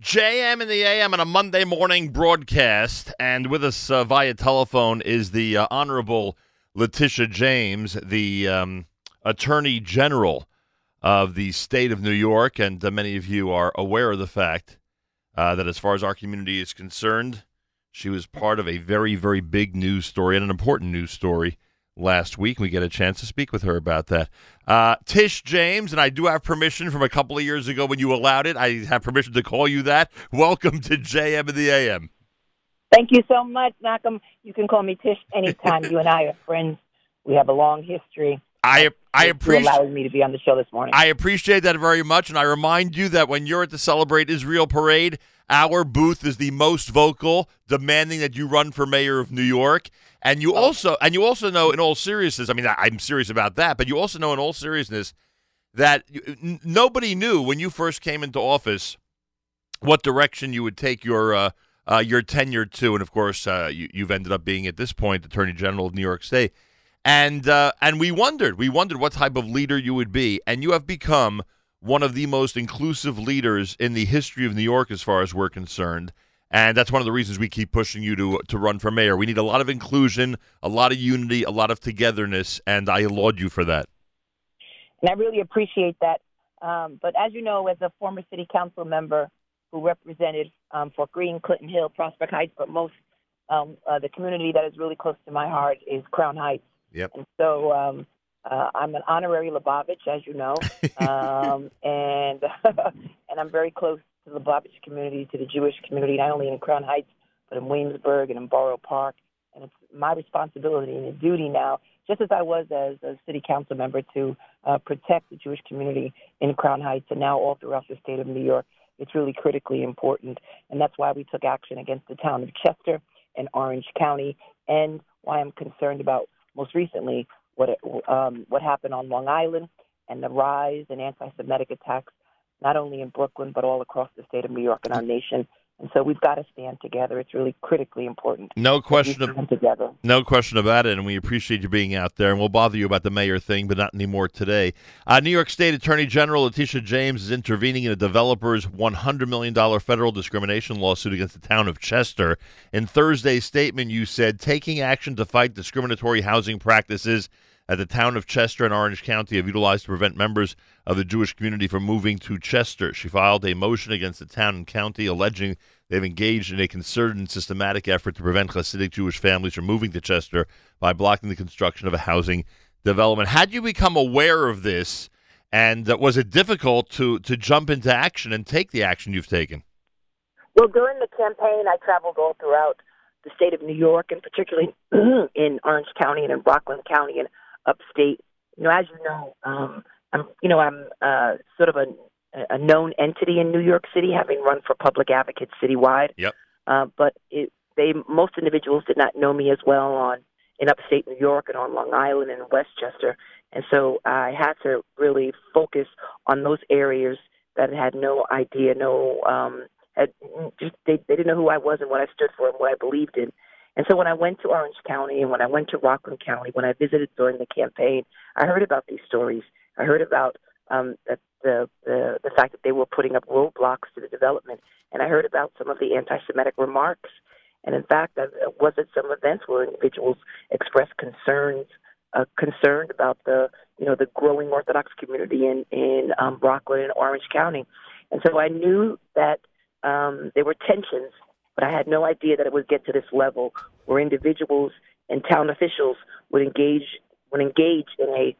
JM in the AM on a Monday morning broadcast, and with us uh, via telephone is the uh, Honorable Letitia James, the um, Attorney General of the state of New York. And uh, many of you are aware of the fact uh, that, as far as our community is concerned, she was part of a very, very big news story and an important news story last week. We get a chance to speak with her about that. Uh, Tish James, and I do have permission from a couple of years ago when you allowed it. I have permission to call you that. Welcome to JM in the AM. Thank you so much, Nachum. You can call me Tish anytime. you and I are friends. We have a long history. I I appreciate allowing me to be on the show this morning. I appreciate that very much, and I remind you that when you're at the Celebrate Israel parade, our booth is the most vocal, demanding that you run for mayor of New York. And you also and you also know in all seriousness, I mean I'm serious about that, but you also know in all seriousness that n- nobody knew when you first came into office what direction you would take your uh, uh, your tenure to, and of course uh, you, you've ended up being at this point Attorney General of New York State, and uh, and we wondered we wondered what type of leader you would be, and you have become one of the most inclusive leaders in the history of New York, as far as we're concerned. And that's one of the reasons we keep pushing you to to run for mayor. We need a lot of inclusion, a lot of unity, a lot of togetherness, and I laud you for that. And I really appreciate that. Um, but as you know, as a former city council member who represented um, Fort Greene, Clinton Hill, Prospect Heights, but most um, uh, the community that is really close to my heart is Crown Heights. Yep. And so um, uh, I'm an honorary Lubavitch, as you know, um, and and I'm very close to the Lubavitch community, to the Jewish community, not only in Crown Heights, but in Williamsburg and in Borough Park. And it's my responsibility and a duty now, just as I was as a city council member, to uh, protect the Jewish community in Crown Heights and now all throughout the state of New York. It's really critically important. And that's why we took action against the town of Chester and Orange County, and why I'm concerned about most recently what, it, um, what happened on Long Island and the rise in anti Semitic attacks not only in Brooklyn, but all across the state of New York and our nation. And so we've got to stand together. It's really critically important. No question. Of, together. No question about it. And we appreciate you being out there. And we'll bother you about the mayor thing, but not anymore today. Uh, New York State Attorney General Letitia James is intervening in a developer's $100 million federal discrimination lawsuit against the town of Chester. In Thursday's statement, you said taking action to fight discriminatory housing practices at the town of Chester and Orange County have utilized to prevent members of the Jewish community from moving to Chester. She filed a motion against the town and county alleging they've engaged in a concerted and systematic effort to prevent Hasidic Jewish families from moving to Chester by blocking the construction of a housing development. Had you become aware of this, and uh, was it difficult to, to jump into action and take the action you've taken? Well, during the campaign, I traveled all throughout the state of New York, and particularly in Orange County and in Rockland County, and upstate. You know, as you know, um, I'm you know I'm uh, sort of a a known entity in New York City, having run for public advocate citywide. Yep. Uh, but it, they most individuals did not know me as well on in upstate New York and on Long Island and Westchester, and so I had to really focus on those areas that had no idea, no um, had just they, they didn't know who I was and what I stood for and what I believed in. And so when I went to Orange County and when I went to Rockland County, when I visited during the campaign, I heard about these stories. I heard about um, the, the the the fact that they were putting up roadblocks to the development, and I heard about some of the anti-Semitic remarks. And in fact, I was at some events where individuals expressed concerns, uh, concerned about the you know the growing Orthodox community in in um, Rockland and Orange County. And so I knew that um, there were tensions but I had no idea that it would get to this level where individuals and town officials would engage would engage in a,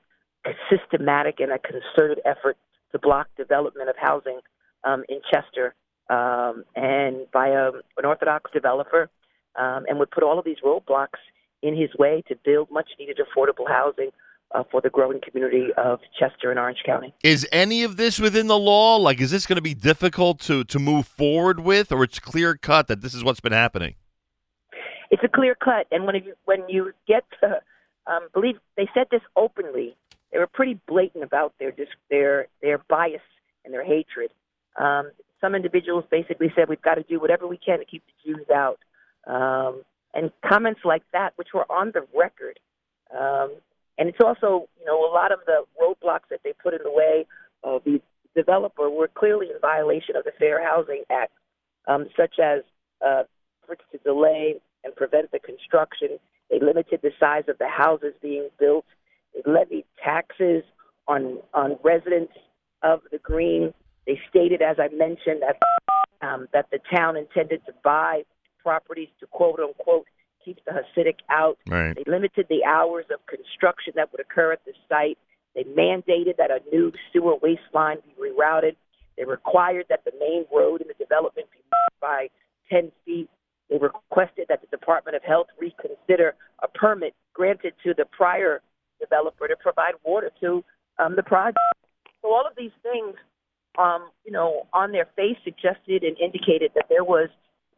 a systematic and a concerted effort to block development of housing um, in Chester um, and by a, an Orthodox developer, um, and would put all of these roadblocks in his way to build much needed affordable housing uh, for the growing community of Chester and Orange County. Is any of this within the law? Like, is this going to be difficult to, to move forward with, or it's clear cut that this is what's been happening? It's a clear cut, and when you when you get to um, believe they said this openly, they were pretty blatant about their their their bias and their hatred. Um, some individuals basically said we've got to do whatever we can to keep the Jews out, um, and comments like that, which were on the record, um, and it's also, you know, a lot of the roadblocks that they put in the way of the developer were clearly in violation of the Fair Housing Act, um, such as uh, to delay and prevent the construction. They limited the size of the houses being built. They levied taxes on on residents of the green. They stated, as I mentioned, that um, that the town intended to buy properties to quote unquote keep the Hasidic out. Right. They limited the hours of construction that would occur at the site. They mandated that a new sewer waste line be rerouted. They required that the main road in the development be moved by 10 feet. They requested that the Department of Health reconsider a permit granted to the prior developer to provide water to um, the project. So all of these things, um, you know, on their face suggested and indicated that there was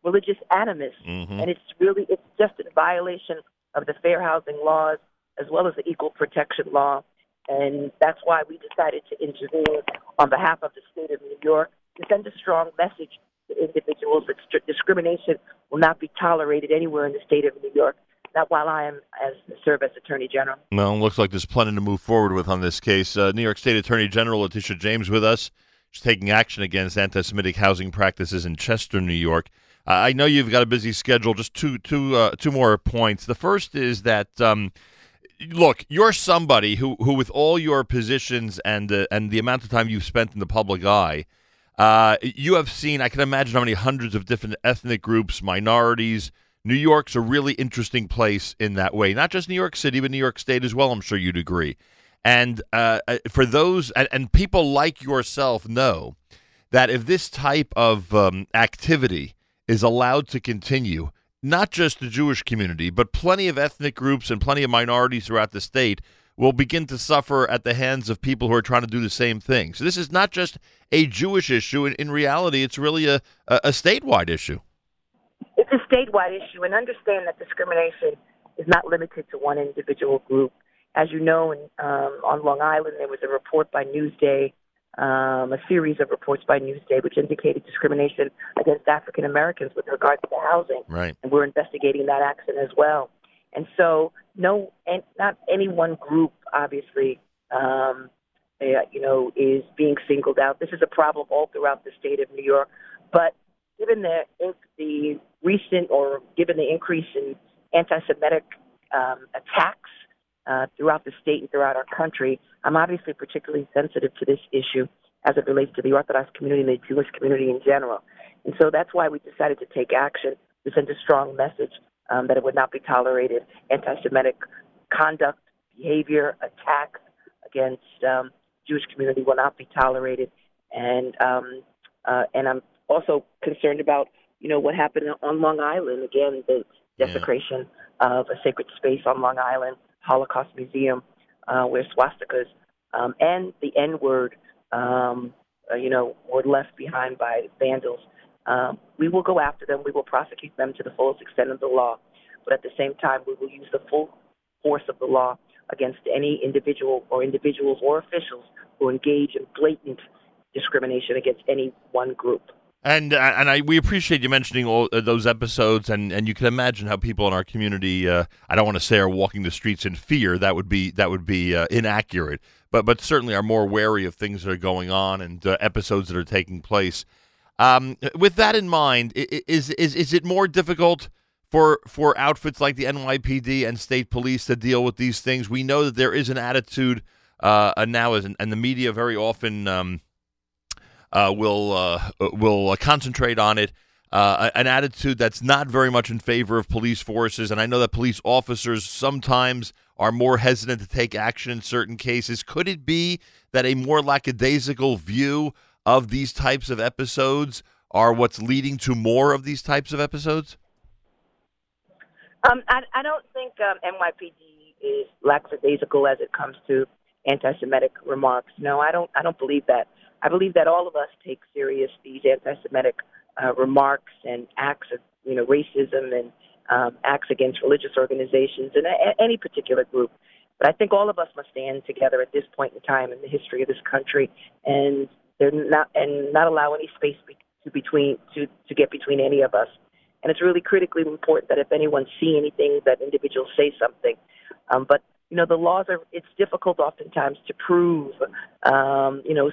religious animus, mm-hmm. and it's really it's just in violation of the fair housing laws as well as the equal protection law, and that's why we decided to intervene on behalf of the state of New York to send a strong message to individuals that st- discrimination will not be tolerated anywhere in the state of New York. Not while I am as serve as Attorney General. Well, it looks like there's plenty to move forward with on this case. Uh, New York State Attorney General Letitia James with us. She's taking action against anti-Semitic housing practices in Chester, New York. I know you've got a busy schedule. Just two, two, uh, two more points. The first is that. Um, look, you're somebody who, who, with all your positions and uh, and the amount of time you've spent in the public eye, uh, you have seen. I can imagine how many hundreds of different ethnic groups, minorities. New York's a really interesting place in that way. Not just New York City, but New York State as well. I'm sure you'd agree. And uh, uh for those, and, and, people like yourself know that if this type of um, activity is allowed to continue, not just the Jewish community, but plenty of ethnic groups and plenty of minorities throughout the state will begin to suffer at the hands of people who are trying to do the same thing. So this is not just a Jewish issue. In, reality, it's really a, a, a statewide issue. It's a statewide issue, and understand that discrimination is not limited to one individual group. As you know, in, um, on Long Island, there was a report by Newsday um, a series of reports by Newsday which indicated discrimination against African Americans with regard to housing. Right. And we're investigating that action as well. And so, no, and not any one group, obviously, um, uh, you know, is being singled out. This is a problem all throughout the state of New York. But given the the recent or given the increase in anti-Semitic um, attacks uh, throughout the state and throughout our country. I'm obviously particularly sensitive to this issue as it relates to the Orthodox community and the Jewish community in general. And so that's why we decided to take action to send a strong message um, that it would not be tolerated. Anti Semitic conduct, behavior, attacks against um, Jewish community will not be tolerated. And um, uh, and I'm also concerned about you know what happened on Long Island again, the desecration yeah. of a sacred space on Long Island Holocaust Museum, uh, where swastikas um, and the N word, um, uh, you know, were left behind by vandals. Um, we will go after them. We will prosecute them to the fullest extent of the law. But at the same time, we will use the full force of the law against any individual or individuals or officials who engage in blatant discrimination against any one group. And uh, and I we appreciate you mentioning all uh, those episodes, and, and you can imagine how people in our community uh, I don't want to say are walking the streets in fear. That would be that would be uh, inaccurate, but but certainly are more wary of things that are going on and uh, episodes that are taking place. Um, with that in mind, is is is it more difficult for for outfits like the NYPD and state police to deal with these things? We know that there is an attitude uh, now, and the media very often. Um, will uh, will uh, concentrate on it. Uh, an attitude that's not very much in favor of police forces, and I know that police officers sometimes are more hesitant to take action in certain cases. Could it be that a more lackadaisical view of these types of episodes are what's leading to more of these types of episodes? Um, I, I, don't think um, NYPD is lackadaisical as it comes to anti-Semitic remarks. No, I don't. I don't believe that. I believe that all of us take serious these anti-Semitic uh, remarks and acts of you know racism and um, acts against religious organizations and a- any particular group. But I think all of us must stand together at this point in time in the history of this country, and they're not and not allow any space be- to between to to get between any of us. And it's really critically important that if anyone see anything, that individuals say something. Um, but you know the laws are it's difficult oftentimes to prove um, you know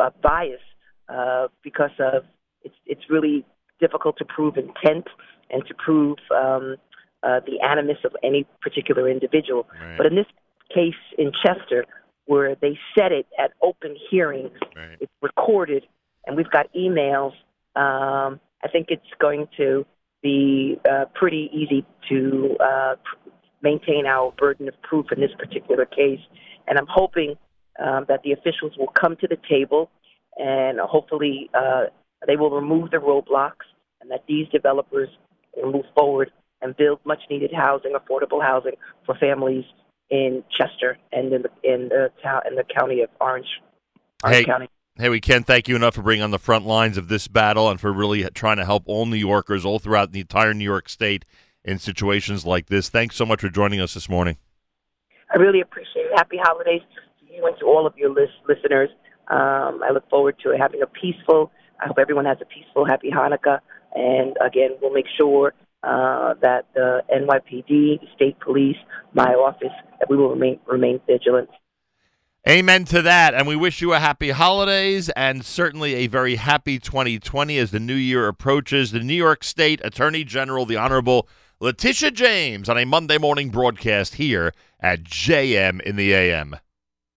uh, bias uh, because of it's it's really difficult to prove intent and to prove um, uh, the animus of any particular individual. Right. But in this case in Chester, where they said it at open hearings, Right. it's recorded, and we've got emails. Um, I think it's going to be uh, pretty easy to uh, maintain our burden of proof in this particular case. And I'm hoping um, that the officials will come to the table and hopefully uh, they will remove the roadblocks and that these developers will move forward and build much needed housing, affordable housing for families in Chester and in the in the town in the county of Orange, Orange Hey. County. Hey, we can't thank you enough for being on the front lines of this battle and for really trying to help all New Yorkers all throughout the entire New York State in situations like this. Thanks so much for joining us this morning. I really appreciate it. Happy holidays to you and to all of your lis- listeners. Um, I look forward to having a peaceful. I hope everyone has a peaceful, happy Hanukkah. And again, we'll make sure uh, that the NYPD, the state police, my office, that we will remain remain vigilant. Amen to that. And we wish you a happy holidays and certainly a very happy 2020 as the new year approaches. The New York State Attorney General, the Honorable Letitia James, on a Monday morning broadcast here at JM in the AM.